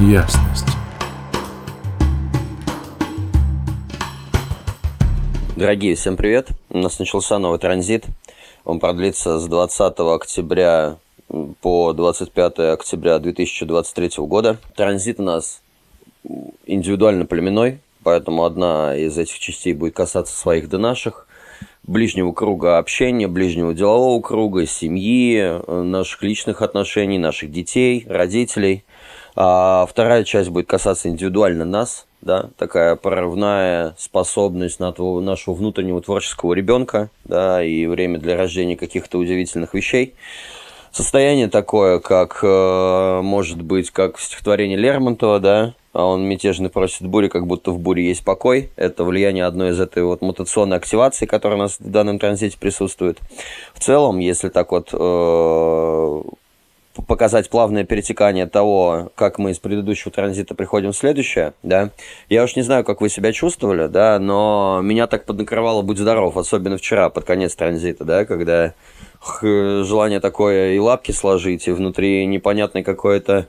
ясность. Дорогие, всем привет. У нас начался новый транзит. Он продлится с 20 октября по 25 октября 2023 года. Транзит у нас индивидуально племенной, поэтому одна из этих частей будет касаться своих до наших ближнего круга общения, ближнего делового круга, семьи, наших личных отношений, наших детей, родителей. А вторая часть будет касаться индивидуально нас, да, такая прорывная способность на твоего, нашего внутреннего творческого ребенка, да, и время для рождения каких-то удивительных вещей. Состояние такое, как, э, может быть, как в стихотворении Лермонтова, да, а он мятежный просит бури, как будто в буре есть покой. Это влияние одной из этой вот мутационной активации, которая у нас в данном транзите присутствует. В целом, если так вот э, показать плавное перетекание того, как мы из предыдущего транзита приходим в следующее, да. Я уж не знаю, как вы себя чувствовали, да, но меня так поднакрывало «Будь здоров», особенно вчера, под конец транзита, да, когда желание такое и лапки сложить, и внутри непонятный какое-то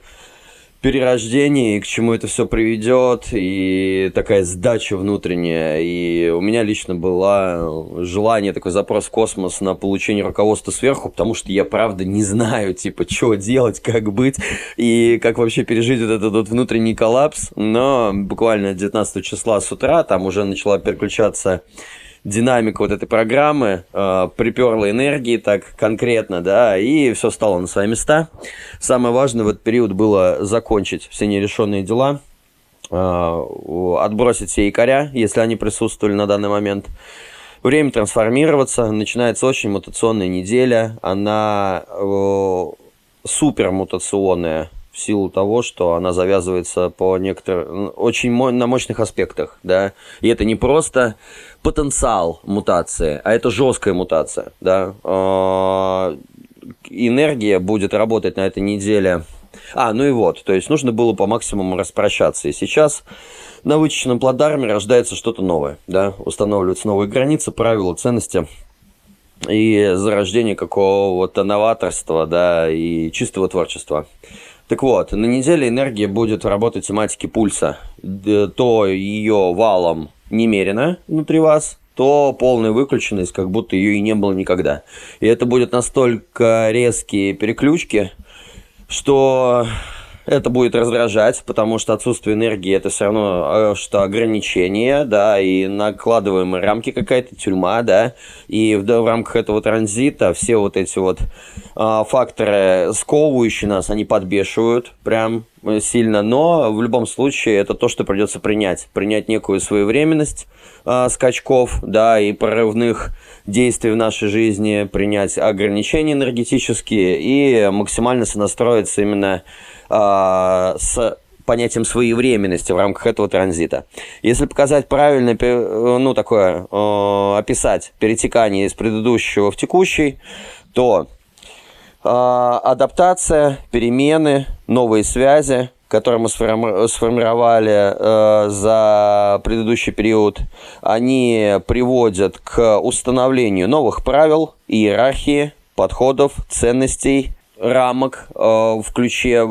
перерождение, и к чему это все приведет, и такая сдача внутренняя. И у меня лично было желание, такой запрос в космос на получение руководства сверху, потому что я правда не знаю, типа, что делать, как быть, и как вообще пережить вот этот вот внутренний коллапс. Но буквально 19 числа с утра там уже начала переключаться динамика вот этой программы, э, приперла энергии так конкретно, да, и все стало на свои места. Самое важное в этот период было закончить все нерешенные дела, э, отбросить все якоря, если они присутствовали на данный момент. Время трансформироваться, начинается очень мутационная неделя, она э, супер мутационная, силу того, что она завязывается по некоторым очень на мощных аспектах, да, и это не просто потенциал мутации, а это жесткая мутация, да. А, энергия будет работать на этой неделе. А, ну и вот, то есть нужно было по максимуму распрощаться, и сейчас на вычищенном плодарме рождается что-то новое, да, устанавливаются новые границы, правила, ценности и зарождение какого-то новаторства, да, и чистого творчества. Так вот, на неделе энергия будет работать тематики пульса. То ее валом немерено внутри вас, то полная выключенность, как будто ее и не было никогда. И это будет настолько резкие переключки, что это будет раздражать, потому что отсутствие энергии это все равно э, что ограничение, да, и накладываемые рамки какая-то тюрьма, да, и в, в рамках этого транзита все вот эти вот э, факторы, сковывающие нас, они подбешивают прям э, сильно, но в любом случае это то, что придется принять, принять некую своевременность э, скачков, да, и прорывных действий в нашей жизни, принять ограничения энергетические и максимально сонастроиться именно э, с понятием своевременности в рамках этого транзита. Если показать правильно, ну, такое, э, описать перетекание из предыдущего в текущий, то э, адаптация, перемены, новые связи, которые мы сформировали э, за предыдущий период, они приводят к установлению новых правил, иерархии, подходов, ценностей, рамок э, в ключе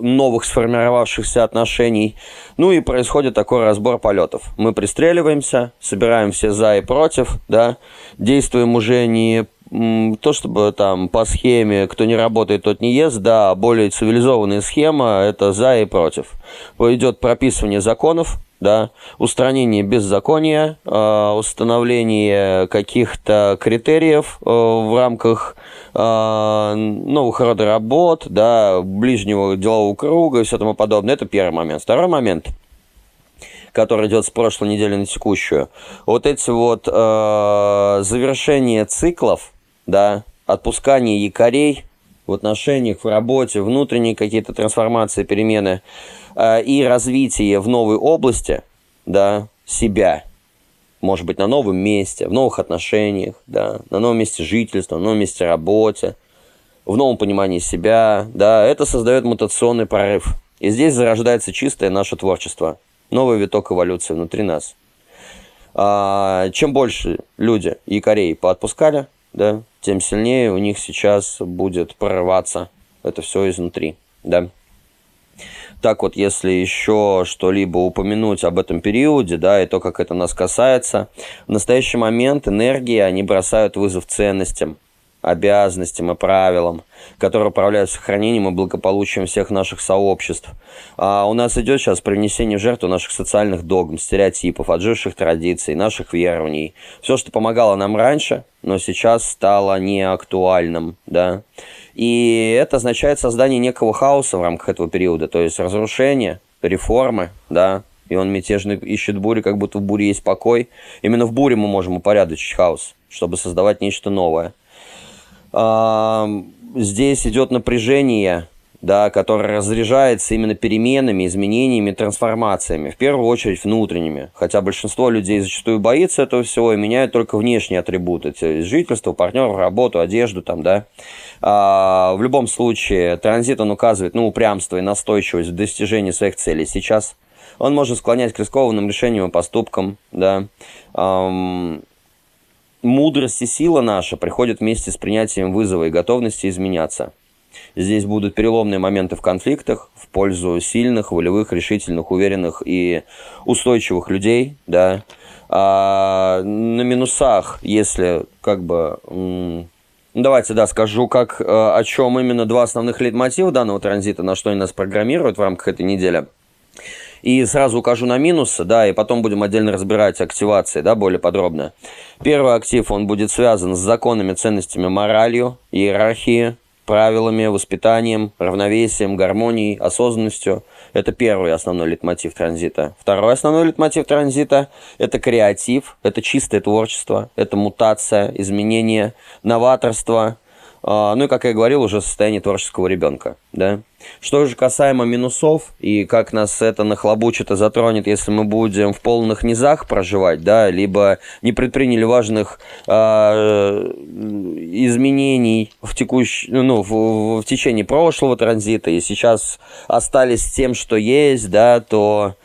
новых сформировавшихся отношений. Ну и происходит такой разбор полетов. Мы пристреливаемся, собираем все за и против, да, действуем уже не то, чтобы там по схеме кто не работает, тот не ест, да, более цивилизованная схема – это за и против. Идет прописывание законов, да, устранение беззакония, э, установление каких-то критериев э, в рамках э, новых рода работ, да, ближнего делового круга и все тому подобное. Это первый момент. Второй момент который идет с прошлой недели на текущую. Вот эти вот э, завершения циклов, да, отпускание якорей в отношениях, в работе, внутренние какие-то трансформации, перемены э, и развитие в новой области, да, себя, может быть, на новом месте, в новых отношениях, да, на новом месте жительства, на новом месте работы, в новом понимании себя, да, это создает мутационный прорыв. И здесь зарождается чистое наше творчество, новый виток эволюции внутри нас. А, чем больше люди якорей поотпускали, да, тем сильнее у них сейчас будет прорываться это все изнутри, да. так вот, если еще что-либо упомянуть об этом периоде, да, и то, как это нас касается, в настоящий момент энергии, они бросают вызов ценностям, обязанностям и правилам, которые управляют сохранением и благополучием всех наших сообществ. А у нас идет сейчас принесение в жертву наших социальных догм, стереотипов, отживших традиций, наших верований. Все, что помогало нам раньше, но сейчас стало неактуальным, да. И это означает создание некого хаоса в рамках этого периода, то есть разрушение, реформы, да, и он мятежный ищет бури, как будто в буре есть покой. Именно в буре мы можем упорядочить хаос, чтобы создавать нечто новое здесь идет напряжение, да, которое разряжается именно переменами, изменениями, трансформациями, в первую очередь внутренними. Хотя большинство людей зачастую боится этого всего и меняют только внешние атрибуты, жительство, партнеров, работу, одежду там, да. А, в любом случае, транзит, он указывает, ну, упрямство и настойчивость в достижении своих целей сейчас. Он может склонять к рискованным решениям и поступкам, да мудрость и сила наша приходят вместе с принятием вызова и готовности изменяться. Здесь будут переломные моменты в конфликтах в пользу сильных, волевых, решительных, уверенных и устойчивых людей, да. А на минусах, если как бы... Ну, давайте, да, скажу, как, э, о чем именно два основных лейтмотива данного транзита, на что они нас программируют в рамках этой недели. И сразу укажу на минусы, да, и потом будем отдельно разбирать активации, да, более подробно. Первый актив, он будет связан с законами, ценностями, моралью, иерархией, правилами, воспитанием, равновесием, гармонией, осознанностью. Это первый основной литмотив транзита. Второй основной литмотив транзита – это креатив, это чистое творчество, это мутация, изменение, новаторство – ну и, как я говорил, уже состояние творческого ребенка. Да? Что же касаемо минусов и как нас это нахлобучит и затронет, если мы будем в полных низах проживать, да, либо не предприняли важных э, изменений в, текущ... ну, в, в течение прошлого транзита и сейчас остались тем, что есть, да, то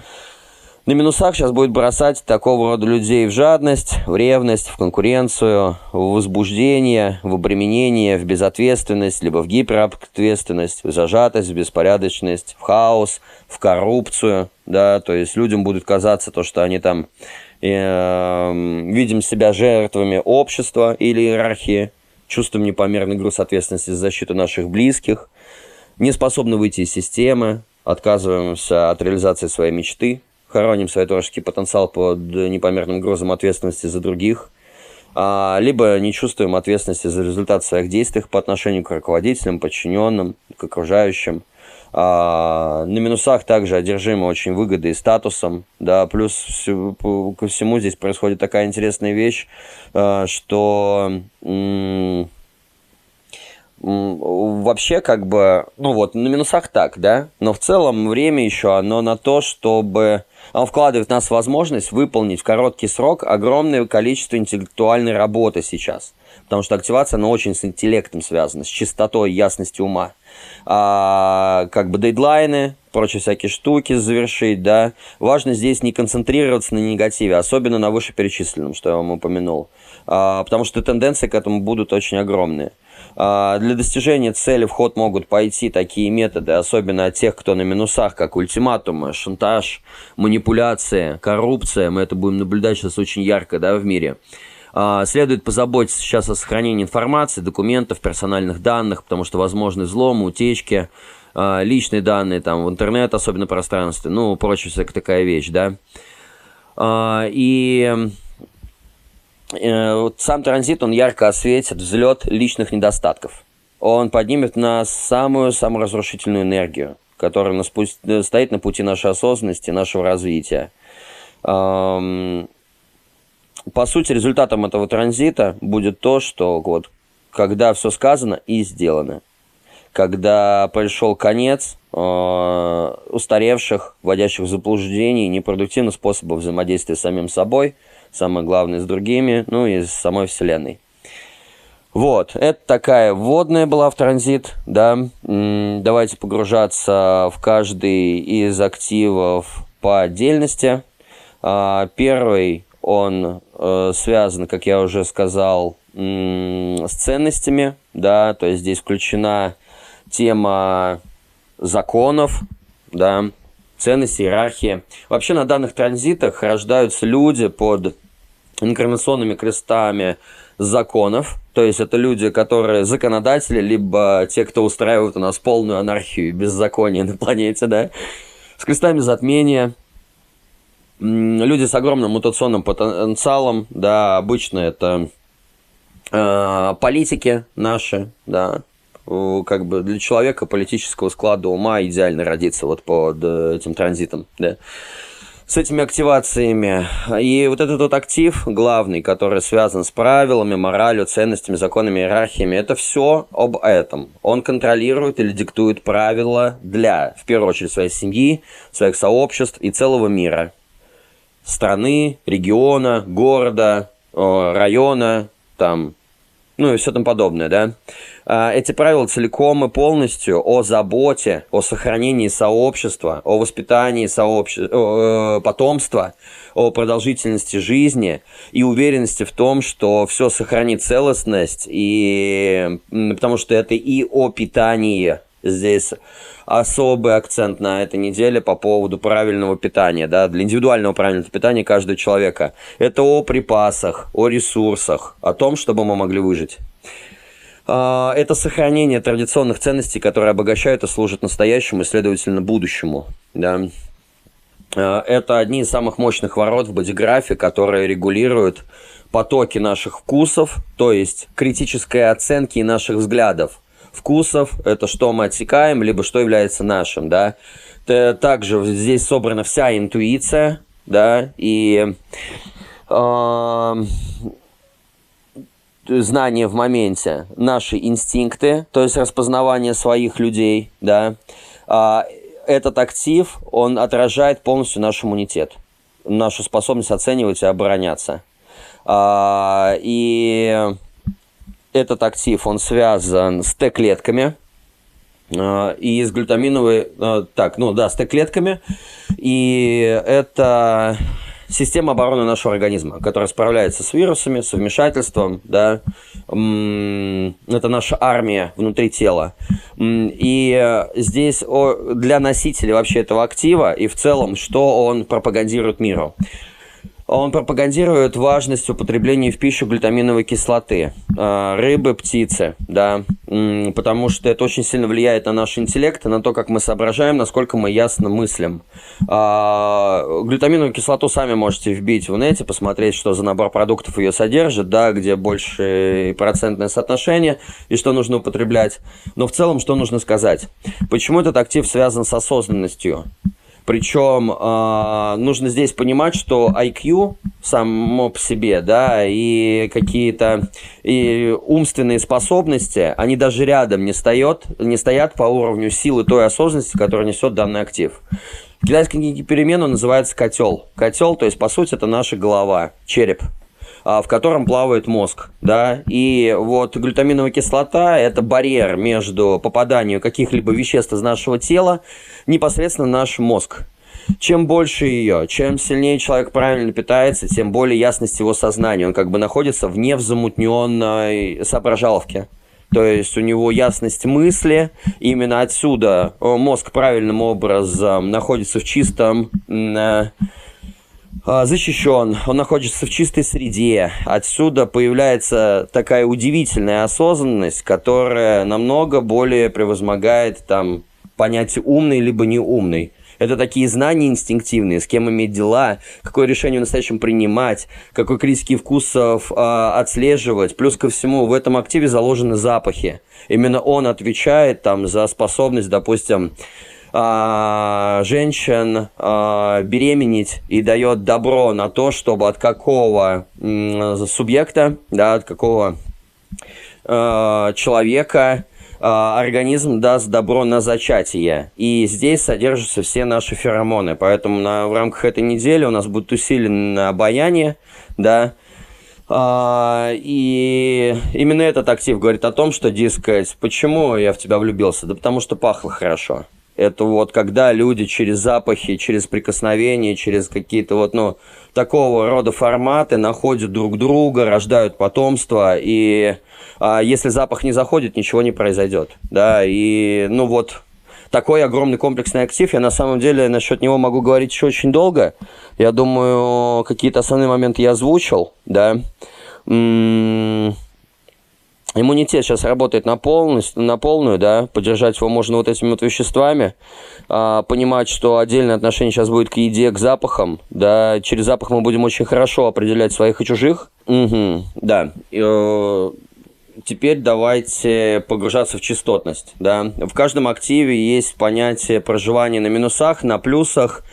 на минусах сейчас будет бросать такого рода людей в жадность, в ревность, в конкуренцию, в возбуждение, в обременение, в безответственность, либо в гиперответственность, в зажатость, в беспорядочность, в хаос, в коррупцию, да, то есть людям будет казаться то, что они там э, видим себя жертвами общества или иерархии, чувствуем непомерный груз ответственности за защиту наших близких, не способны выйти из системы, отказываемся от реализации своей мечты, хороним свой творческий потенциал под непомерным грузом ответственности за других, а, либо не чувствуем ответственности за результат своих действий по отношению к руководителям, подчиненным, к окружающим. А, на минусах также одержимы очень выгодой и статусом, да, плюс ко всему здесь происходит такая интересная вещь, а, что вообще как бы, ну вот, на минусах так, да, но в целом время еще оно на то, чтобы он вкладывает в нас возможность выполнить в короткий срок огромное количество интеллектуальной работы сейчас. Потому что активация, она очень с интеллектом связана, с чистотой, ясностью ума. А, как бы дедлайны, прочие всякие штуки завершить, да. Важно здесь не концентрироваться на негативе, особенно на вышеперечисленном, что я вам упомянул. А, потому что тенденции к этому будут очень огромные. А, для достижения цели в ход могут пойти такие методы, особенно от тех, кто на минусах, как ультиматумы, шантаж, манипуляция, коррупция. Мы это будем наблюдать сейчас очень ярко да, в мире. А, следует позаботиться сейчас о сохранении информации, документов, персональных данных, потому что возможны взломы, утечки, а, личные данные там в интернет, особенно пространстве, ну, прочая всякая такая вещь, да. И вот сам транзит, он ярко осветит взлет личных недостатков. Он поднимет на самую саморазрушительную энергию, которая нас пусть, э, стоит на пути нашей осознанности, нашего развития. По сути, результатом этого транзита будет то, что вот, когда все сказано и сделано, когда пришел конец э, устаревших, вводящих в заблуждение непродуктивных способов взаимодействия с самим собой – самое главное, с другими, ну и с самой Вселенной. Вот, это такая вводная была в транзит, да. Давайте погружаться в каждый из активов по отдельности. А, первый, он э, связан, как я уже сказал, с ценностями, да, то есть здесь включена тема законов, да, ценности, иерархии. Вообще на данных транзитах рождаются люди под инкарнационными крестами законов, то есть это люди, которые законодатели, либо те, кто устраивают у нас полную анархию и беззаконие на планете, да, с крестами затмения, люди с огромным мутационным потенциалом, да, обычно это э, политики наши, да, как бы для человека политического склада ума идеально родиться вот под э, этим транзитом, да с этими активациями. И вот этот вот актив главный, который связан с правилами, моралью, ценностями, законами, иерархиями, это все об этом. Он контролирует или диктует правила для, в первую очередь, своей семьи, своих сообществ и целого мира. Страны, региона, города, района, там, ну и все тому подобное, да. А, эти правила целиком и полностью о заботе, о сохранении сообщества, о воспитании сообщества, э, потомства, о продолжительности жизни и уверенности в том, что все сохранит целостность, и потому что это и о питании здесь особый акцент на этой неделе по поводу правильного питания, да, для индивидуального правильного питания каждого человека. Это о припасах, о ресурсах, о том, чтобы мы могли выжить. А, это сохранение традиционных ценностей, которые обогащают и служат настоящему и, следовательно, будущему. Да. А, это одни из самых мощных ворот в бодиграфе, которые регулируют потоки наших вкусов, то есть критической оценки наших взглядов. Вкусов – это что мы отсекаем, либо что является нашим, да. Также здесь собрана вся интуиция, да, и э, знание в моменте, наши инстинкты, то есть распознавание своих людей, да, а, этот актив, он отражает полностью наш иммунитет, нашу способность оценивать и обороняться. А, и этот актив, он связан с Т-клетками, а, и с глютаминовой, так, ну да, с Т-клетками, и это система обороны нашего организма, которая справляется с вирусами, с вмешательством, да, это наша армия внутри тела. И здесь для носителя вообще этого актива и в целом, что он пропагандирует миру. Он пропагандирует важность употребления в пищу глютаминовой кислоты, а, рыбы, птицы, да, потому что это очень сильно влияет на наш интеллект, на то, как мы соображаем, насколько мы ясно мыслим. А, глютаминовую кислоту сами можете вбить в нете, посмотреть, что за набор продуктов ее содержит, да, где больше процентное соотношение и что нужно употреблять. Но в целом, что нужно сказать? Почему этот актив связан с осознанностью? Причем э, нужно здесь понимать, что IQ само по себе, да, и какие-то и умственные способности, они даже рядом не, стоят, не стоят по уровню силы той осознанности, которую несет данный актив. В китайской книге перемен он называется котел. Котел, то есть, по сути, это наша голова, череп. А, в котором плавает мозг, да, и вот глютаминовая кислота – это барьер между попаданием каких-либо веществ из нашего тела непосредственно в наш мозг. Чем больше ее, чем сильнее человек правильно питается, тем более ясность его сознания. Он как бы находится в невзамутненной соображаловке. То есть у него ясность мысли, именно отсюда мозг правильным образом находится в чистом э, защищен, он находится в чистой среде. Отсюда появляется такая удивительная осознанность, которая намного более превозмогает там понятие умный либо неумный. Это такие знания инстинктивные, с кем иметь дела, какое решение в настоящем принимать, какой критический вкусов э, отслеживать. Плюс ко всему, в этом активе заложены запахи. Именно он отвечает там за способность, допустим, а, женщин а, беременеть и дает добро на то, чтобы от какого субъекта, да, от какого а, человека организм даст добро на зачатие. И здесь содержатся все наши феромоны. Поэтому на, в рамках этой недели у нас будет усилено обаяние, да, а, и именно этот актив говорит о том, что, дескать, почему я в тебя влюбился? Да потому что пахло хорошо. Это вот когда люди через запахи, через прикосновения, через какие-то вот, ну, такого рода форматы находят друг друга, рождают потомство, и а, если запах не заходит, ничего не произойдет, да, и, ну вот, такой огромный комплексный актив. Я на самом деле насчет него могу говорить еще очень долго. Я думаю, какие-то основные моменты я озвучил, да. М-м- иммунитет сейчас работает на, полностью, на полную, да, поддержать его можно вот этими вот веществами, а, понимать, что отдельное отношение сейчас будет к еде, к запахам, да, через запах мы будем очень хорошо определять своих и чужих. Угу, да. Э, теперь давайте погружаться в частотность, да. В каждом активе есть понятие проживания на минусах, на плюсах,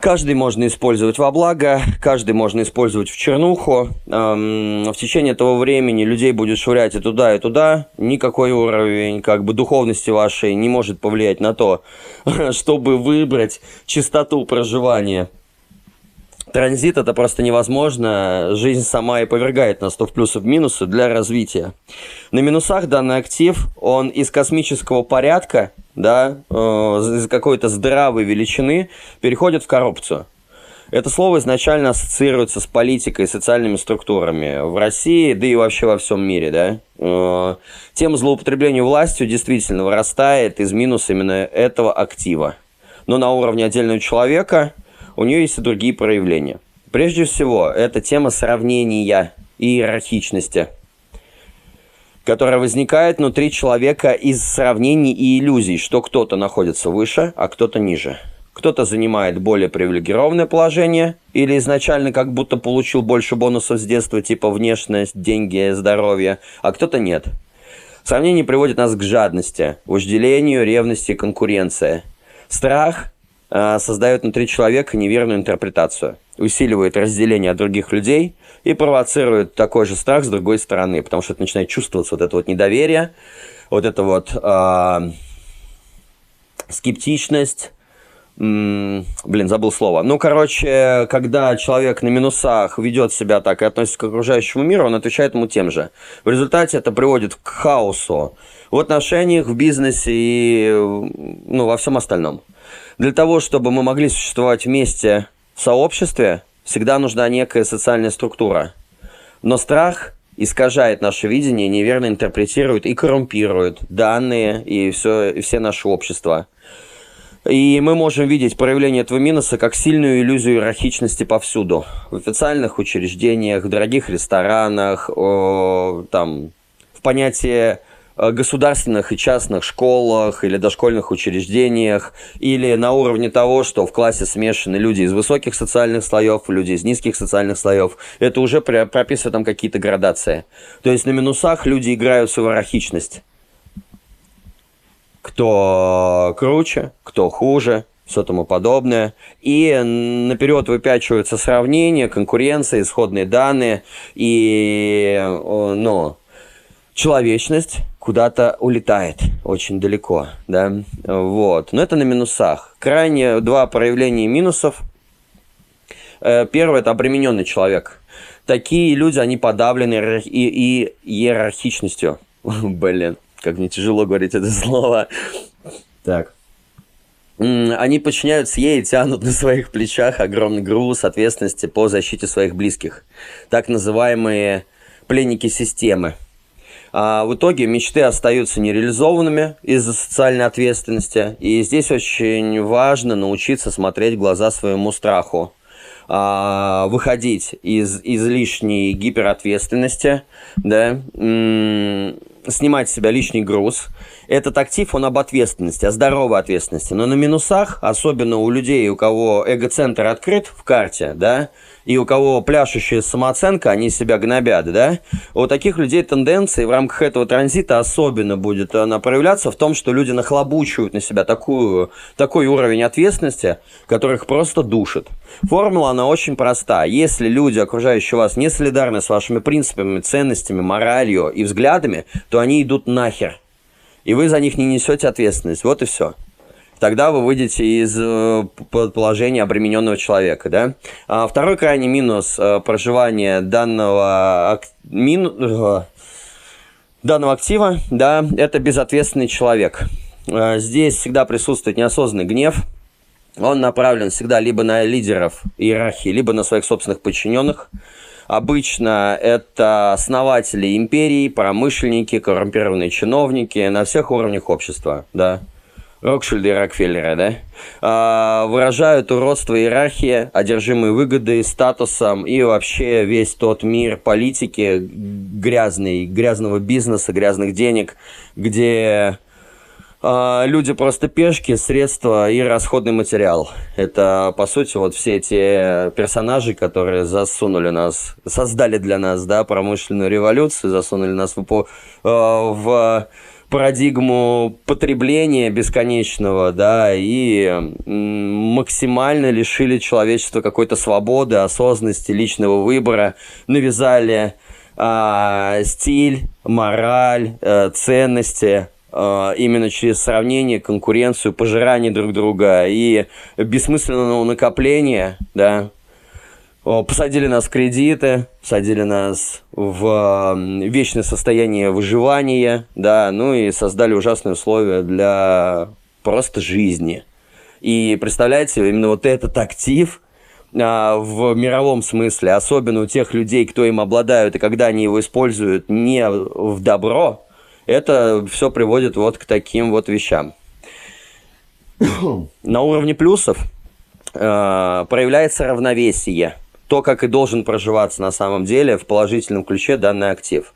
Каждый можно использовать во благо, каждый можно использовать в чернуху. Эм, в течение этого времени людей будет швырять и туда, и туда. Никакой уровень как бы духовности вашей не может повлиять на то, чтобы выбрать частоту проживания Транзит это просто невозможно. Жизнь сама и повергает нас то в плюсы, в минусы для развития. На минусах данный актив, он из космического порядка, да, э, из какой-то здравой величины переходит в коррупцию. Это слово изначально ассоциируется с политикой и социальными структурами в России, да и вообще во всем мире, да. Э, тема злоупотребления властью действительно вырастает из минуса именно этого актива. Но на уровне отдельного человека – у нее есть и другие проявления. Прежде всего, это тема сравнения и иерархичности, которая возникает внутри человека из сравнений и иллюзий, что кто-то находится выше, а кто-то ниже. Кто-то занимает более привилегированное положение или изначально как будто получил больше бонусов с детства, типа внешность, деньги, здоровье, а кто-то нет. Сравнение приводит нас к жадности, вожделению, ревности, конкуренции. Страх создает внутри человека неверную интерпретацию, усиливает разделение от других людей и провоцирует такой же страх с другой стороны, потому что это начинает чувствоваться вот это вот недоверие, вот это вот э, скептичность, блин, забыл слово. Ну, короче, когда человек на минусах ведет себя так и относится к окружающему миру, он отвечает ему тем же. В результате это приводит к хаосу в отношениях, в бизнесе и ну, во всем остальном. Для того, чтобы мы могли существовать вместе в сообществе, всегда нужна некая социальная структура. Но страх искажает наше видение, неверно интерпретирует и коррумпирует данные и все, и все наше общество. И мы можем видеть проявление этого минуса как сильную иллюзию иерархичности повсюду. В официальных учреждениях, в дорогих ресторанах, о, там, в понятии государственных и частных школах или дошкольных учреждениях, или на уровне того, что в классе смешаны люди из высоких социальных слоев, люди из низких социальных слоев, это уже прописывают там какие-то градации. То есть на минусах люди играют в иерархичность. Кто круче, кто хуже, все тому подобное. И наперед выпячиваются сравнения, конкуренция, исходные данные. И, ну, человечность куда-то улетает очень далеко, да, вот. Но это на минусах. Крайне два проявления минусов. Э, первое – это обремененный человек. Такие люди, они подавлены и, и иерархичностью. Блин, как мне тяжело говорить это слово. Так. Они подчиняются ей и тянут на своих плечах огромный груз ответственности по защите своих близких. Так называемые пленники системы – а в итоге мечты остаются нереализованными из-за социальной ответственности. И здесь очень важно научиться смотреть в глаза своему страху. А, выходить из излишней гиперответственности, да, снимать с себя лишний груз. Этот актив, он об ответственности, о здоровой ответственности. Но на минусах, особенно у людей, у кого эгоцентр открыт в карте, да, и у кого пляшущая самооценка, они себя гнобят, да, у таких людей тенденции в рамках этого транзита особенно будет она проявляться в том, что люди нахлобучивают на себя такую, такой уровень ответственности, которых просто душит. Формула, она очень проста. Если люди, окружающие вас, не солидарны с вашими принципами, ценностями, моралью и взглядами, то они идут нахер. И вы за них не несете ответственность. Вот и все тогда вы выйдете из э, положения обремененного человека. Да? А второй крайний минус э, проживания данного, мину, э, данного актива, да, это безответственный человек. Здесь всегда присутствует неосознанный гнев, он направлен всегда либо на лидеров иерархии, либо на своих собственных подчиненных. Обычно это основатели империи, промышленники, коррумпированные чиновники на всех уровнях общества, да. Рокшильда и Рокфеллера, да, а, выражают уродство иерархии, одержимые выгодой, статусом и вообще весь тот мир политики грязный, грязного бизнеса, грязных денег, где а, люди просто пешки, средства и расходный материал. Это, по сути, вот все эти персонажи, которые засунули нас, создали для нас, да, промышленную революцию, засунули нас в, а, в парадигму потребления бесконечного, да, и максимально лишили человечества какой-то свободы, осознанности, личного выбора, навязали э, стиль, мораль, э, ценности, э, именно через сравнение, конкуренцию, пожирание друг друга и бессмысленного накопления, да, посадили нас в кредиты, посадили нас в вечное состояние выживания, да, ну и создали ужасные условия для просто жизни. И представляете, именно вот этот актив а, в мировом смысле, особенно у тех людей, кто им обладают, и когда они его используют не в добро, это все приводит вот к таким вот вещам. На уровне плюсов э, проявляется равновесие – то, как и должен проживаться на самом деле в положительном ключе данный актив.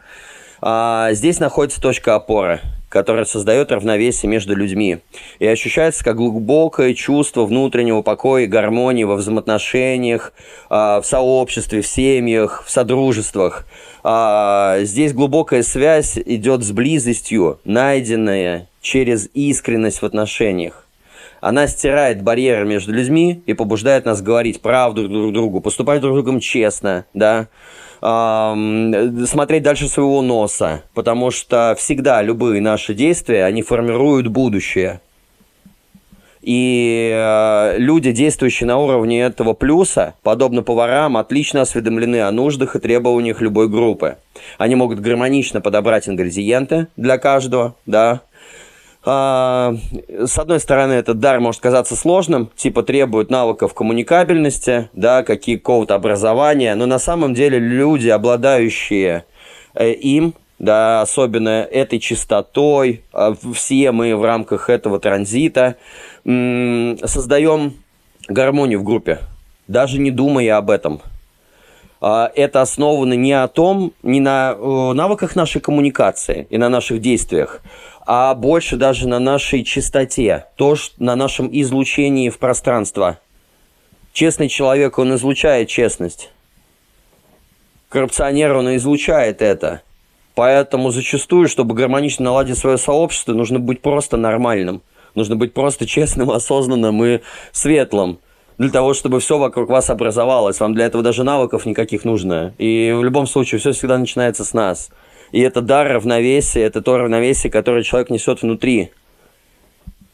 А, здесь находится точка опоры, которая создает равновесие между людьми и ощущается как глубокое чувство внутреннего покоя и гармонии во взаимоотношениях, а, в сообществе, в семьях, в содружествах. А, здесь глубокая связь идет с близостью, найденная через искренность в отношениях. Она стирает барьеры между людьми и побуждает нас говорить правду друг другу, поступать друг другом честно, да, смотреть дальше своего носа, потому что всегда любые наши действия, они формируют будущее. И э, люди, действующие на уровне этого плюса, подобно поварам, отлично осведомлены о нуждах и требованиях любой группы. Они могут гармонично подобрать ингредиенты для каждого, да, с одной стороны, этот дар может казаться сложным, типа требует навыков коммуникабельности, да, какие-то образования, но на самом деле люди, обладающие э, им, да, особенно этой чистотой, а, все мы в рамках этого транзита создаем гармонию в группе, даже не думая об этом. А, это основано не о том, не на э, навыках нашей коммуникации и на наших действиях, а больше даже на нашей чистоте, то, что на нашем излучении в пространство. Честный человек, он излучает честность. Коррупционер, он излучает это. Поэтому зачастую, чтобы гармонично наладить свое сообщество, нужно быть просто нормальным. Нужно быть просто честным, осознанным и светлым. Для того, чтобы все вокруг вас образовалось. Вам для этого даже навыков никаких нужно. И в любом случае, все всегда начинается с нас. И это дар равновесия, это то равновесие, которое человек несет внутри.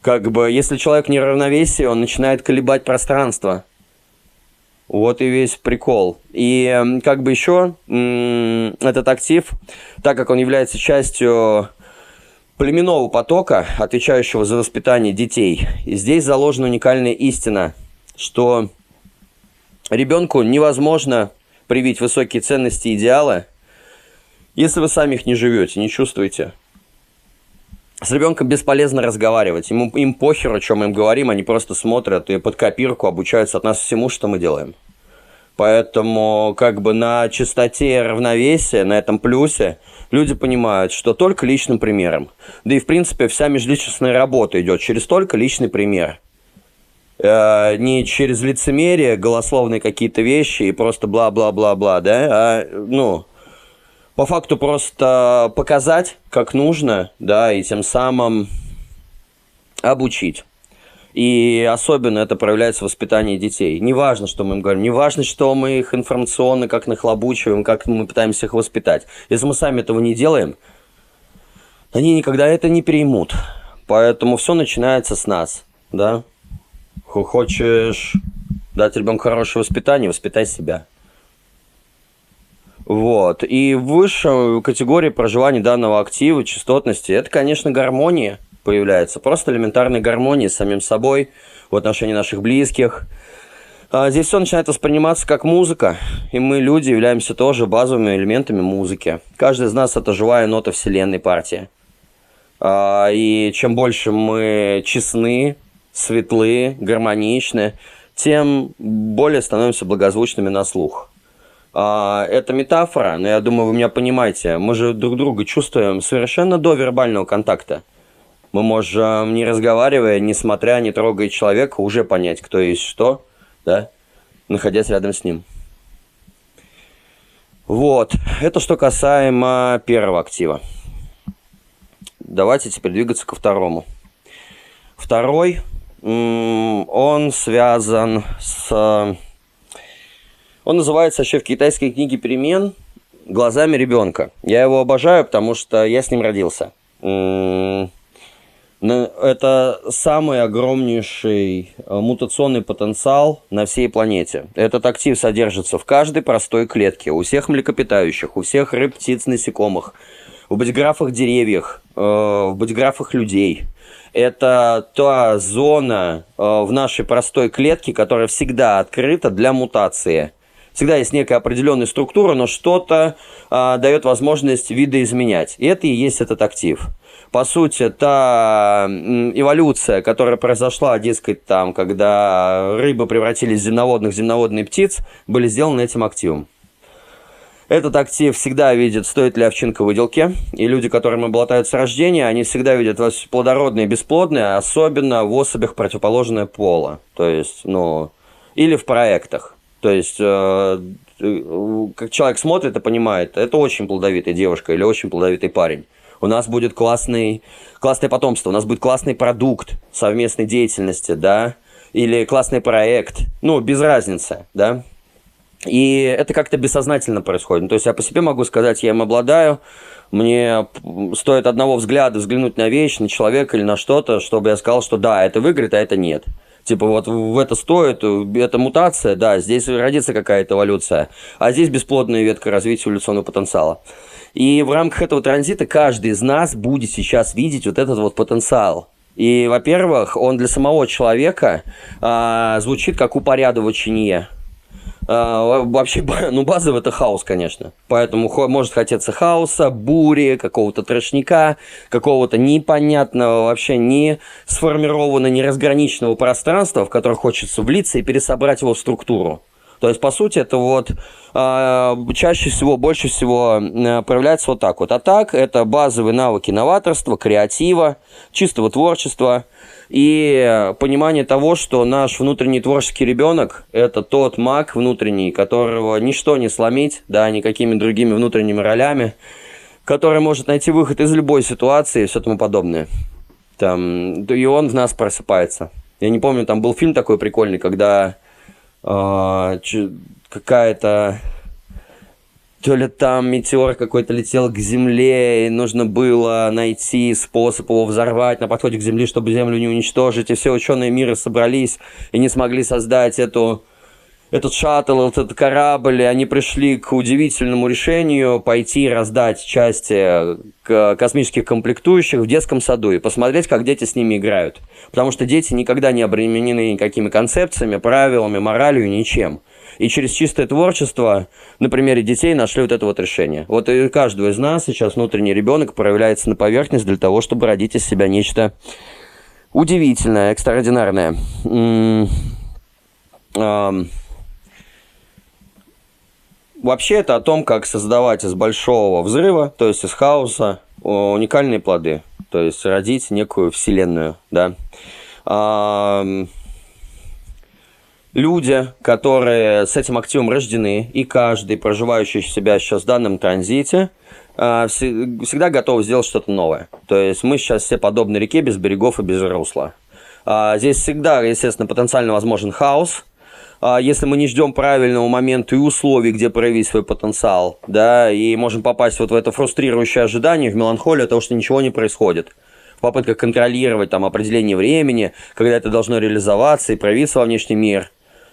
Как бы, если человек не равновесие, он начинает колебать пространство. Вот и весь прикол. И как бы еще этот актив, так как он является частью племенного потока, отвечающего за воспитание детей, и здесь заложена уникальная истина, что ребенку невозможно привить высокие ценности и идеалы – если вы сами их не живете, не чувствуете. С ребенком бесполезно разговаривать. Ему, им похер, о чем мы им говорим, они просто смотрят и под копирку обучаются от нас всему, что мы делаем. Поэтому как бы на чистоте равновесия, на этом плюсе, люди понимают, что только личным примером. Да и в принципе вся межличностная работа идет через только личный пример. Э, не через лицемерие, голословные какие-то вещи и просто бла-бла-бла-бла, да, а, ну, по факту просто показать, как нужно, да, и тем самым обучить. И особенно это проявляется в воспитании детей. Неважно, что мы им говорим, неважно, что мы их информационно как нахлобучиваем, как мы пытаемся их воспитать. Если мы сами этого не делаем, они никогда это не примут. Поэтому все начинается с нас, да. Хочешь дать ребенку хорошее воспитание, воспитай себя. Вот. И высшая категория проживания данного актива, частотности, это, конечно, гармония появляется. Просто элементарная гармония с самим собой в отношении наших близких. А здесь все начинает восприниматься как музыка, и мы, люди, являемся тоже базовыми элементами музыки. Каждый из нас – это живая нота вселенной партии. А, и чем больше мы честны, светлы, гармоничны, тем более становимся благозвучными на слух. А, это метафора, но я думаю, вы меня понимаете. Мы же друг друга чувствуем совершенно до вербального контакта. Мы можем, не разговаривая, не смотря, не трогая человека, уже понять, кто есть что, да, находясь рядом с ним. Вот, это что касаемо первого актива. Давайте теперь двигаться ко второму. Второй, он связан с... Он называется еще в китайской книге перемен «Глазами ребенка». Я его обожаю, потому что я с ним родился. Это самый огромнейший э, мутационный потенциал на всей планете. Этот актив содержится в каждой простой клетке, у всех млекопитающих, у всех рыб, птиц, насекомых, в бодиграфах деревьях, э, в бодиграфах людей. Это та зона э, в нашей простой клетке, которая всегда открыта для мутации. Всегда есть некая определенная структура, но что-то дает возможность видоизменять. И это и есть этот актив по сути, та эволюция, которая произошла, дескать, там, когда рыбы превратились в земноводных, земноводные птиц, были сделаны этим активом. Этот актив всегда видит, стоит ли овчинка выделки, и люди, которым облатают с рождения, они всегда видят вас плодородные и бесплодные, особенно в особях противоположное пола, то есть, ну, или в проектах. То есть, э, как человек смотрит и понимает, это очень плодовитая девушка или очень плодовитый парень у нас будет классный, классное потомство, у нас будет классный продукт совместной деятельности, да, или классный проект, ну, без разницы, да. И это как-то бессознательно происходит. Ну, то есть я по себе могу сказать, я им обладаю, мне стоит одного взгляда взглянуть на вещь, на человека или на что-то, чтобы я сказал, что да, это выиграет, а это нет. Типа вот в это стоит, это мутация, да, здесь родится какая-то эволюция, а здесь бесплодная ветка развития эволюционного потенциала. И в рамках этого транзита каждый из нас будет сейчас видеть вот этот вот потенциал. И, во-первых, он для самого человека а, звучит как упорядочение. А, вообще, ну, базовый это хаос, конечно. Поэтому может хотеться хаоса, бури, какого-то трошника, какого-то непонятного, вообще не сформированного, не разграниченного пространства, в которое хочется влиться и пересобрать его в структуру. То есть, по сути, это вот э, чаще всего, больше всего э, проявляется вот так вот. А так, это базовые навыки новаторства, креатива, чистого творчества и понимание того, что наш внутренний творческий ребенок – это тот маг внутренний, которого ничто не сломить, да, никакими другими внутренними ролями, который может найти выход из любой ситуации и все тому подобное. Там, и он в нас просыпается. Я не помню, там был фильм такой прикольный, когда а, какая-то то ли там метеор какой-то летел к Земле, и нужно было найти способ его взорвать на подходе к Земле, чтобы Землю не уничтожить, и все ученые мира собрались и не смогли создать эту этот шаттл, этот корабль, и они пришли к удивительному решению пойти раздать части космических комплектующих в детском саду и посмотреть, как дети с ними играют. Потому что дети никогда не обременены никакими концепциями, правилами, моралью, ничем. И через чистое творчество на примере детей нашли вот это вот решение. Вот и каждого из нас сейчас внутренний ребенок проявляется на поверхность для того, чтобы родить из себя нечто удивительное, экстраординарное. -м Вообще это о том, как создавать из большого взрыва, то есть из хаоса, уникальные плоды. То есть родить некую вселенную, да. Люди, которые с этим активом рождены, и каждый, проживающий себя сейчас в данном транзите, а, всегда готов сделать что-то новое. То есть мы сейчас все подобны реке без берегов и без русла. А, здесь всегда, естественно, потенциально возможен хаос, а, если мы не ждем правильного момента и условий, где проявить свой потенциал, да, и можем попасть вот в это фрустрирующее ожидание, в меланхолию того, что ничего не происходит. В попытках контролировать там определение времени, когда это должно реализоваться и проявиться во внешний мир.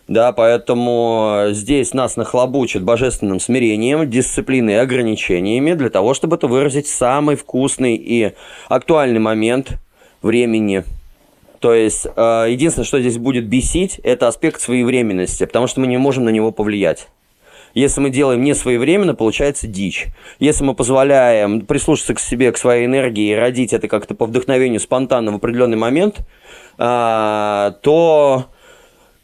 Да, поэтому здесь нас нахлобучат божественным смирением, дисциплиной и ограничениями для того, чтобы это выразить самый вкусный и актуальный момент времени то есть, э, единственное, что здесь будет бесить, это аспект своевременности, потому что мы не можем на него повлиять. Если мы делаем не своевременно, получается дичь. Если мы позволяем прислушаться к себе, к своей энергии и родить это как-то по вдохновению спонтанно в определенный момент, а, то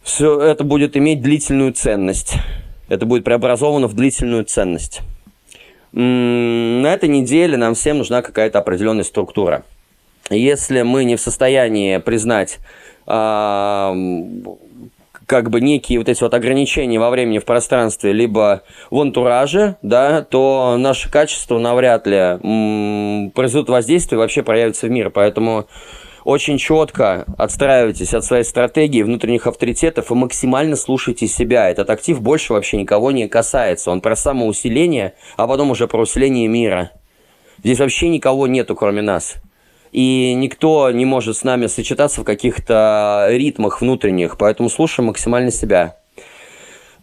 все это будет иметь длительную ценность. Это будет преобразовано в длительную ценность. На этой неделе нам всем нужна какая-то определенная структура. Если мы не в состоянии признать как бы некие вот эти вот ограничения во времени, в пространстве, либо в антураже, да, то наше качество навряд ли произведут воздействие вообще проявится в мир. Поэтому очень четко отстраивайтесь от своей стратегии внутренних авторитетов и максимально слушайте себя. Этот актив больше вообще никого не касается. Он про самоусиление, а потом уже про усиление мира. Здесь вообще никого нету, кроме нас и никто не может с нами сочетаться в каких-то ритмах внутренних, поэтому слушаем максимально себя.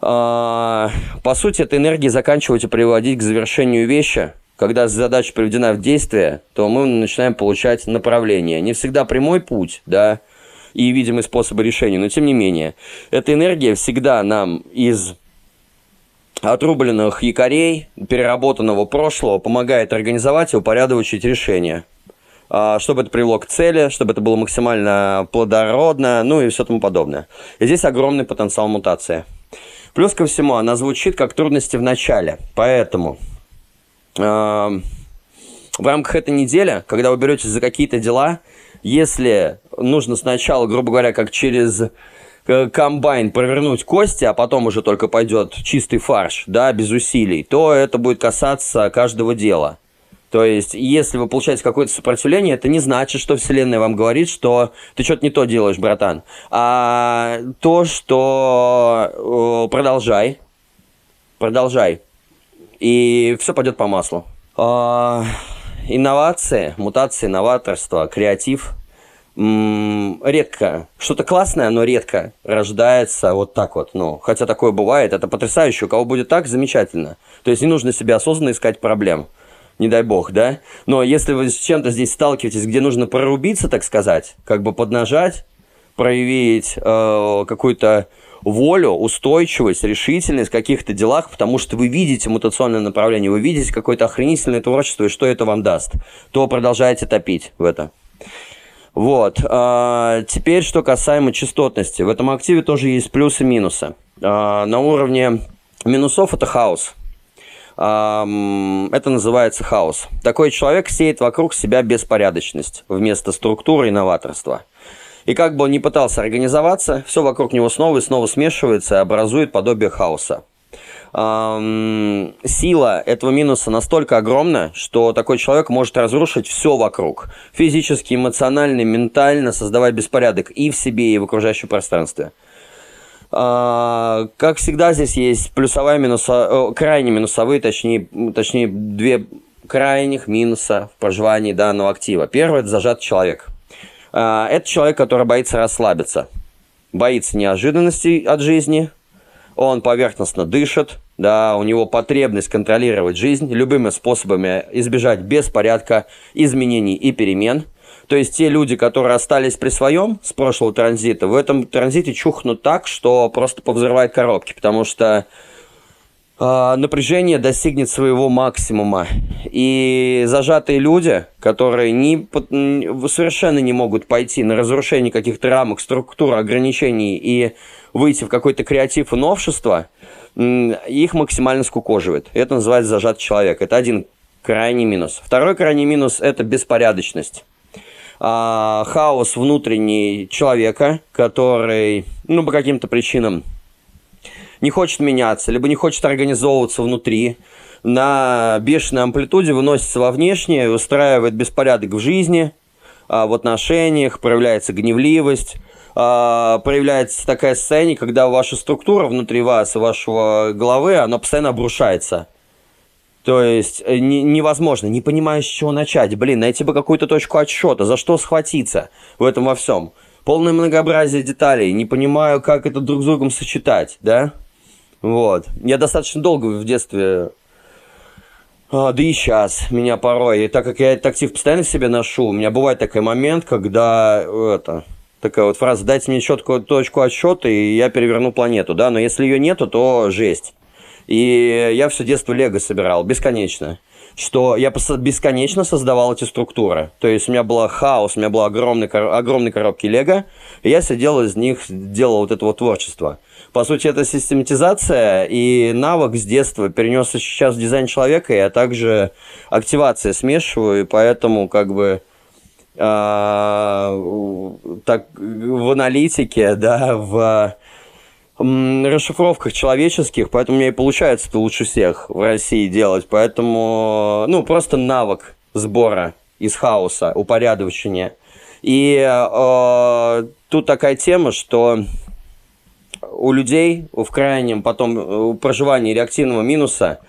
А, по сути, эта энергия заканчивать и приводить к завершению вещи. Когда задача приведена в действие, то мы начинаем получать направление. Не всегда прямой путь, да, и видимый способы решения, но тем не менее, эта энергия всегда нам из отрубленных якорей, переработанного прошлого помогает организовать и упорядочить решения. А, чтобы это привело к цели, чтобы это было максимально плодородно, ну и все тому подобное. И здесь огромный потенциал мутации. Плюс ко всему, она звучит как трудности в начале. Поэтому э, в рамках этой недели, когда вы беретесь за какие-то дела, если нужно сначала, грубо говоря, как через э, комбайн провернуть кости, а потом уже только пойдет чистый фарш, да, без усилий, то это будет касаться каждого дела. То есть, если вы получаете какое-то сопротивление, это не значит, что Вселенная вам говорит, что ты что-то не то делаешь, братан. А то, что э, продолжай, продолжай, и все пойдет по маслу. А, инновации, мутации, новаторство, креатив. Редко, что-то классное, но редко рождается вот так вот, ну, хотя такое бывает, это потрясающе, у кого будет так, замечательно. То есть не нужно себе осознанно искать проблем не дай бог, да? Но если вы с чем-то здесь сталкиваетесь, где нужно прорубиться, так сказать, как бы поднажать, проявить э, какую-то волю, устойчивость, решительность в каких-то делах, потому что вы видите мутационное направление, вы видите какое-то охренительное творчество и что это вам даст, то продолжайте топить в это. Вот. А, теперь, что касаемо частотности. В этом активе тоже есть плюсы и минусы. А, на уровне минусов это хаос это называется хаос. Такой человек сеет вокруг себя беспорядочность вместо структуры и новаторства. И как бы он ни пытался организоваться, все вокруг него снова и снова смешивается и образует подобие хаоса. Эм, сила этого минуса настолько огромна, что такой человек может разрушить все вокруг. Физически, эмоционально, ментально создавать беспорядок и в себе, и в окружающем пространстве. А, как всегда, здесь есть плюсовая минуса, крайне минусовые, точнее, точнее, две крайних минуса в проживании данного актива. Первый – это зажатый человек. А, это человек, который боится расслабиться, боится неожиданностей от жизни, он поверхностно дышит, да, у него потребность контролировать жизнь, любыми способами избежать беспорядка, изменений и перемен – то есть те люди, которые остались при своем с прошлого транзита, в этом транзите чухнут так, что просто повзрывает коробки, потому что э, напряжение достигнет своего максимума. И зажатые люди, которые не, совершенно не могут пойти на разрушение каких-то рамок, структур, ограничений и выйти в какой-то креатив и новшество, их максимально скукоживает. Это называется зажатый человек. Это один крайний минус. Второй крайний минус – это беспорядочность а, хаос внутренний человека, который, ну, по каким-то причинам не хочет меняться, либо не хочет организовываться внутри, на бешеной амплитуде выносится во внешнее, устраивает беспорядок в жизни, а, в отношениях, проявляется гневливость, а, проявляется такая состояние, когда ваша структура внутри вас, вашего головы, она постоянно обрушается – то есть э, не, невозможно, не понимаешь, с чего начать. Блин, найти бы какую-то точку отсчета, за что схватиться в этом во всем. Полное многообразие деталей, не понимаю, как это друг с другом сочетать, да? Вот. Я достаточно долго в детстве а, да и сейчас меня порой, и так как я этот актив постоянно в себе ношу, у меня бывает такой момент, когда это, такая вот фраза «дайте мне четкую точку отсчета, и я переверну планету», да, но если ее нету, то жесть. И я все детство лего собирал, бесконечно что я бесконечно создавал эти структуры. То есть у меня был хаос, у меня была огромная, огромные коробки лего, и я сидел из них, делал вот это вот творчество. По сути, это систематизация и навык с детства перенесся сейчас в дизайн человека, а также активация смешиваю, и поэтому как бы э, так в аналитике, да, в расшифровках человеческих, поэтому меня и получается это лучше всех в России делать. Поэтому, ну, просто навык сбора из хаоса, упорядочения. И э, тут такая тема, что у людей в крайнем потом у проживания реактивного минуса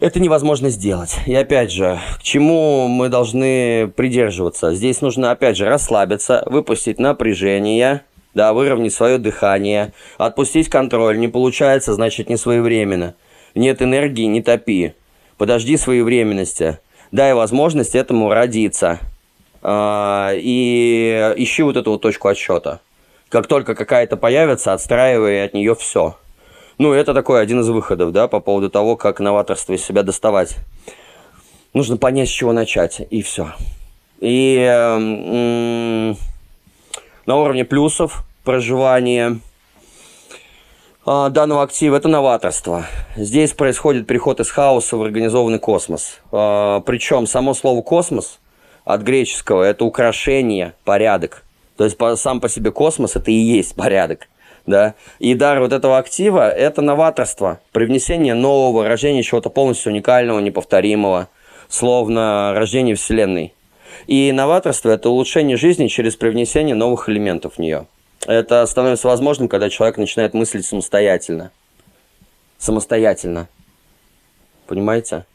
это невозможно сделать. И опять же, к чему мы должны придерживаться? Здесь нужно, опять же, расслабиться, выпустить напряжение, да, выровнять свое дыхание, отпустить контроль, не получается, значит, не своевременно. Нет энергии, не топи. Подожди своевременности. Дай возможность этому родиться. А, и ищи вот эту вот точку отсчета. Как только какая-то появится, отстраивай от нее все. Ну, это такой один из выходов, да, по поводу того, как новаторство из себя доставать. Нужно понять, с чего начать, и все. И м- на уровне плюсов проживания а, данного актива – это новаторство. Здесь происходит переход из хаоса в организованный космос. А, причем само слово «космос» от греческого – это украшение, порядок. То есть сам по себе космос – это и есть порядок. Да? И дар вот этого актива – это новаторство, привнесение нового, рождение чего-то полностью уникального, неповторимого, словно рождение Вселенной. И новаторство – это улучшение жизни через привнесение новых элементов в нее. Это становится возможным, когда человек начинает мыслить самостоятельно. Самостоятельно. Понимаете?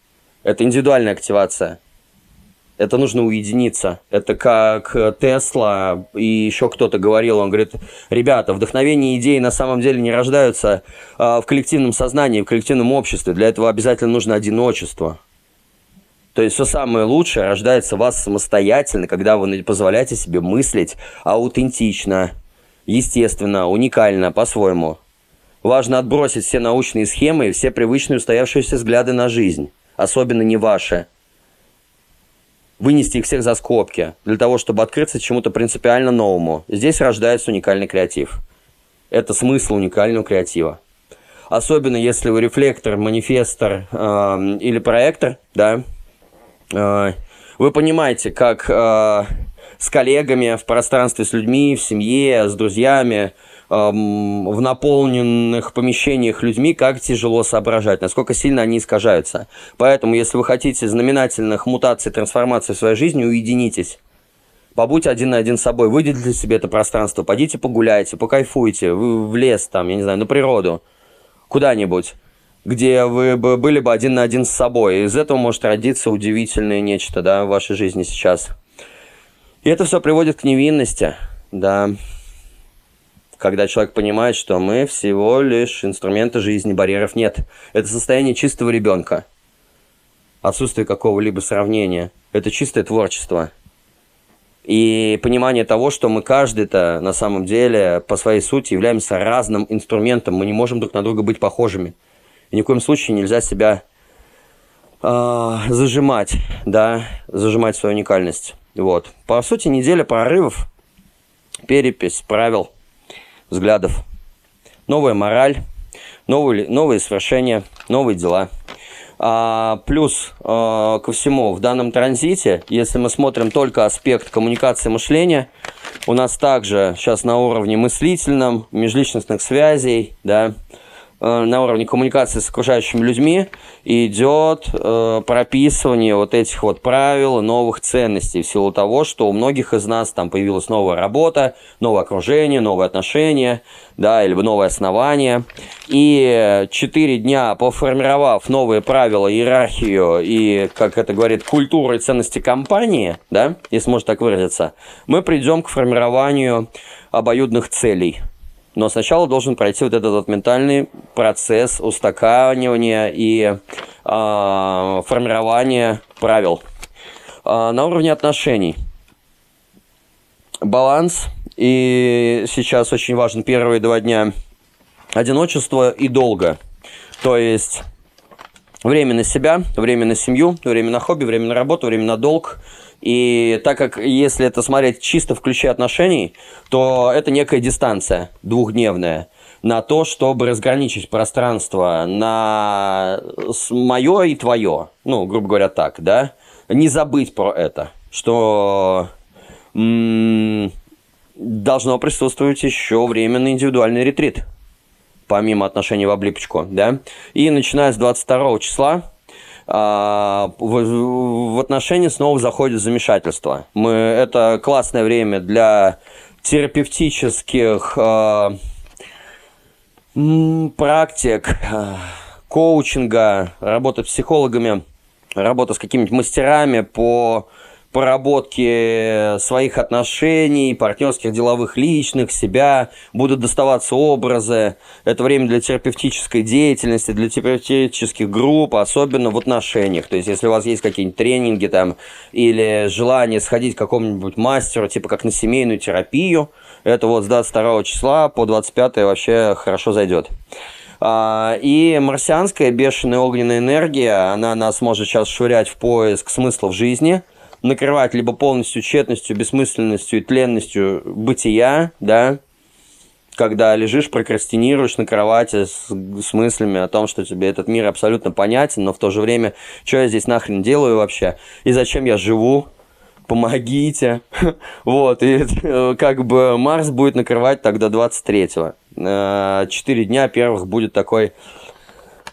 Это индивидуальная активация. Это нужно уединиться. Это как Тесла и еще кто-то говорил. Он говорит, ребята, вдохновение и идеи на самом деле не рождаются а, в коллективном сознании, в коллективном обществе. Для этого обязательно нужно одиночество. То есть все самое лучшее рождается в вас самостоятельно, когда вы позволяете себе мыслить аутентично, естественно, уникально, по-своему. Важно отбросить все научные схемы и все привычные устоявшиеся взгляды на жизнь, особенно не ваши. Вынести их всех за скобки, для того, чтобы открыться чему-то принципиально новому. Здесь рождается уникальный креатив. Это смысл уникального креатива. Особенно если вы рефлектор, манифестор э, или проектор, да, вы понимаете, как э, с коллегами в пространстве, с людьми, в семье, с друзьями, эм, в наполненных помещениях людьми, как тяжело соображать, насколько сильно они искажаются. Поэтому, если вы хотите знаменательных мутаций, трансформаций в своей жизни, уединитесь. Побудьте один на один с собой, выделите себе это пространство, пойдите погуляйте, покайфуйте, в лес там, я не знаю, на природу, куда-нибудь где вы бы были бы один на один с собой. Из этого может родиться удивительное нечто, да, в вашей жизни сейчас. И это все приводит к невинности, да. Когда человек понимает, что мы всего лишь инструменты жизни, барьеров нет. Это состояние чистого ребенка. Отсутствие какого-либо сравнения. Это чистое творчество. И понимание того, что мы каждый-то на самом деле по своей сути являемся разным инструментом. Мы не можем друг на друга быть похожими. И ни в коем случае нельзя себя э, зажимать, да, зажимать свою уникальность. Вот. По сути, неделя прорывов, перепись правил, взглядов, новая мораль, новые, новые свершения, новые дела. А, плюс а, ко всему, в данном транзите, если мы смотрим только аспект коммуникации мышления, у нас также сейчас на уровне мыслительном, межличностных связей, да, на уровне коммуникации с окружающими людьми идет э, прописывание вот этих вот правил, новых ценностей в силу того, что у многих из нас там появилась новая работа, новое окружение, новые отношения, да, или новое основание. И четыре дня поформировав новые правила, иерархию и, как это говорит, культуру и ценности компании, да, если можно так выразиться, мы придем к формированию обоюдных целей – но сначала должен пройти вот этот вот ментальный процесс устаканивания и э, формирования правил. Э, на уровне отношений. Баланс. И сейчас очень важен первые два дня одиночество и долго. То есть время на себя, время на семью, время на хобби, время на работу, время на долг. И так как, если это смотреть чисто в ключе отношений, то это некая дистанция двухдневная на то, чтобы разграничить пространство на мое и твое. Ну, грубо говоря, так, да? Не забыть про это, что м- должно присутствовать еще время на индивидуальный ретрит помимо отношений в облипочку, да. И начиная с 22 числа в, в отношения снова заходит замешательство. Мы, это классное время для терапевтических э, практик, э, коучинга, работы с психологами, работа с какими-нибудь мастерами по проработки своих отношений, партнерских, деловых, личных, себя, будут доставаться образы. Это время для терапевтической деятельности, для терапевтических групп, особенно в отношениях. То есть, если у вас есть какие-нибудь тренинги там или желание сходить к какому-нибудь мастеру, типа как на семейную терапию, это вот с 22 числа по 25 вообще хорошо зайдет. А, и марсианская бешеная огненная энергия, она нас может сейчас швырять в поиск смысла в жизни – накрывать либо полностью тщетностью, бессмысленностью и тленностью бытия, да, когда лежишь, прокрастинируешь на кровати с, с мыслями о том, что тебе этот мир абсолютно понятен, но в то же время, что я здесь нахрен делаю вообще, и зачем я живу, помогите. Вот, и как бы Марс будет накрывать тогда 23-го. Э, четыре дня первых будет такой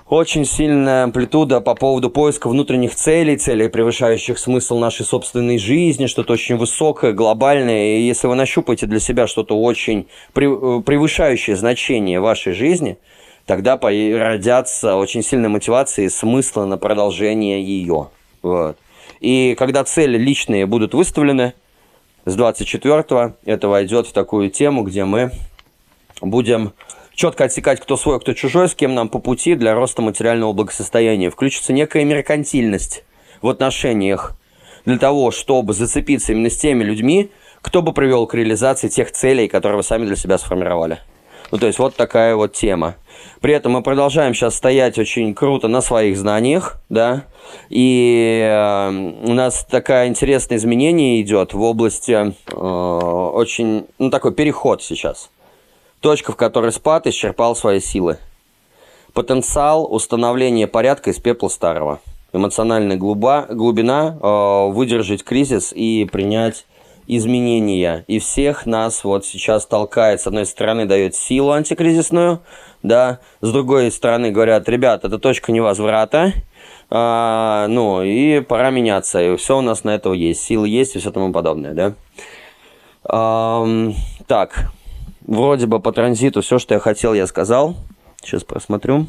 очень сильная амплитуда по поводу поиска внутренних целей, целей, превышающих смысл нашей собственной жизни, что-то очень высокое, глобальное. И если вы нащупаете для себя что-то очень э, превышающее значение вашей жизни, тогда родятся очень сильные мотивации и смысла на продолжение ее. Вот. И когда цели личные будут выставлены, с 24-го это войдет в такую тему, где мы будем четко отсекать, кто свой, кто чужой, с кем нам по пути для роста материального благосостояния. Включится некая меркантильность в отношениях для того, чтобы зацепиться именно с теми людьми, кто бы привел к реализации тех целей, которые вы сами для себя сформировали. Ну, то есть вот такая вот тема. При этом мы продолжаем сейчас стоять очень круто на своих знаниях, да, и э, у нас такое интересное изменение идет в области э, очень, ну, такой переход сейчас – Точка, в которой спад исчерпал свои силы. Потенциал установления порядка из пепла старого. Эмоциональная глуба, глубина, э, выдержать кризис и принять изменения. И всех нас вот сейчас толкает, с одной стороны, дает силу антикризисную, да, с другой стороны говорят, ребят, это точка невозврата, а, ну, и пора меняться, и все у нас на этого есть, силы есть и все тому подобное, да. А, так, Вроде бы по транзиту все, что я хотел, я сказал. Сейчас просмотрю.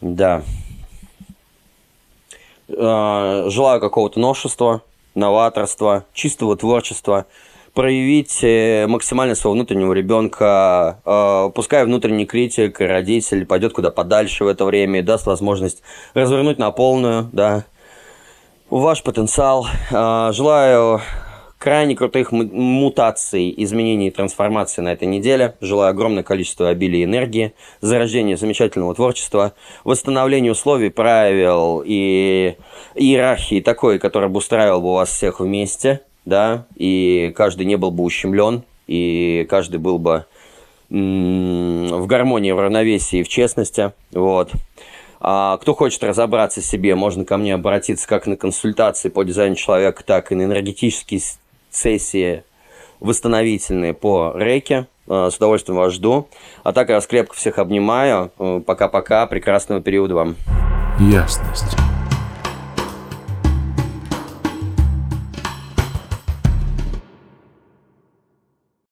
Да. А, желаю какого-то новшества, новаторства, чистого творчества. Проявить э, максимально своего внутреннего ребенка. А, пускай внутренний критик, родитель пойдет куда подальше в это время и даст возможность развернуть на полную, да, ваш потенциал. А, желаю крайне крутых мутаций, изменений и трансформаций на этой неделе. Желаю огромное количество обилия энергии, зарождения замечательного творчества, восстановления условий, правил и иерархии такой, которая бы устраивала бы вас всех вместе, да, и каждый не был бы ущемлен, и каждый был бы в гармонии, в равновесии, в честности, вот. А кто хочет разобраться в себе, можно ко мне обратиться как на консультации по дизайну человека, так и на энергетический сессии восстановительные по рейке. Э, с удовольствием вас жду. А так я вас крепко всех обнимаю. Э, пока-пока. Прекрасного периода вам. Ясность.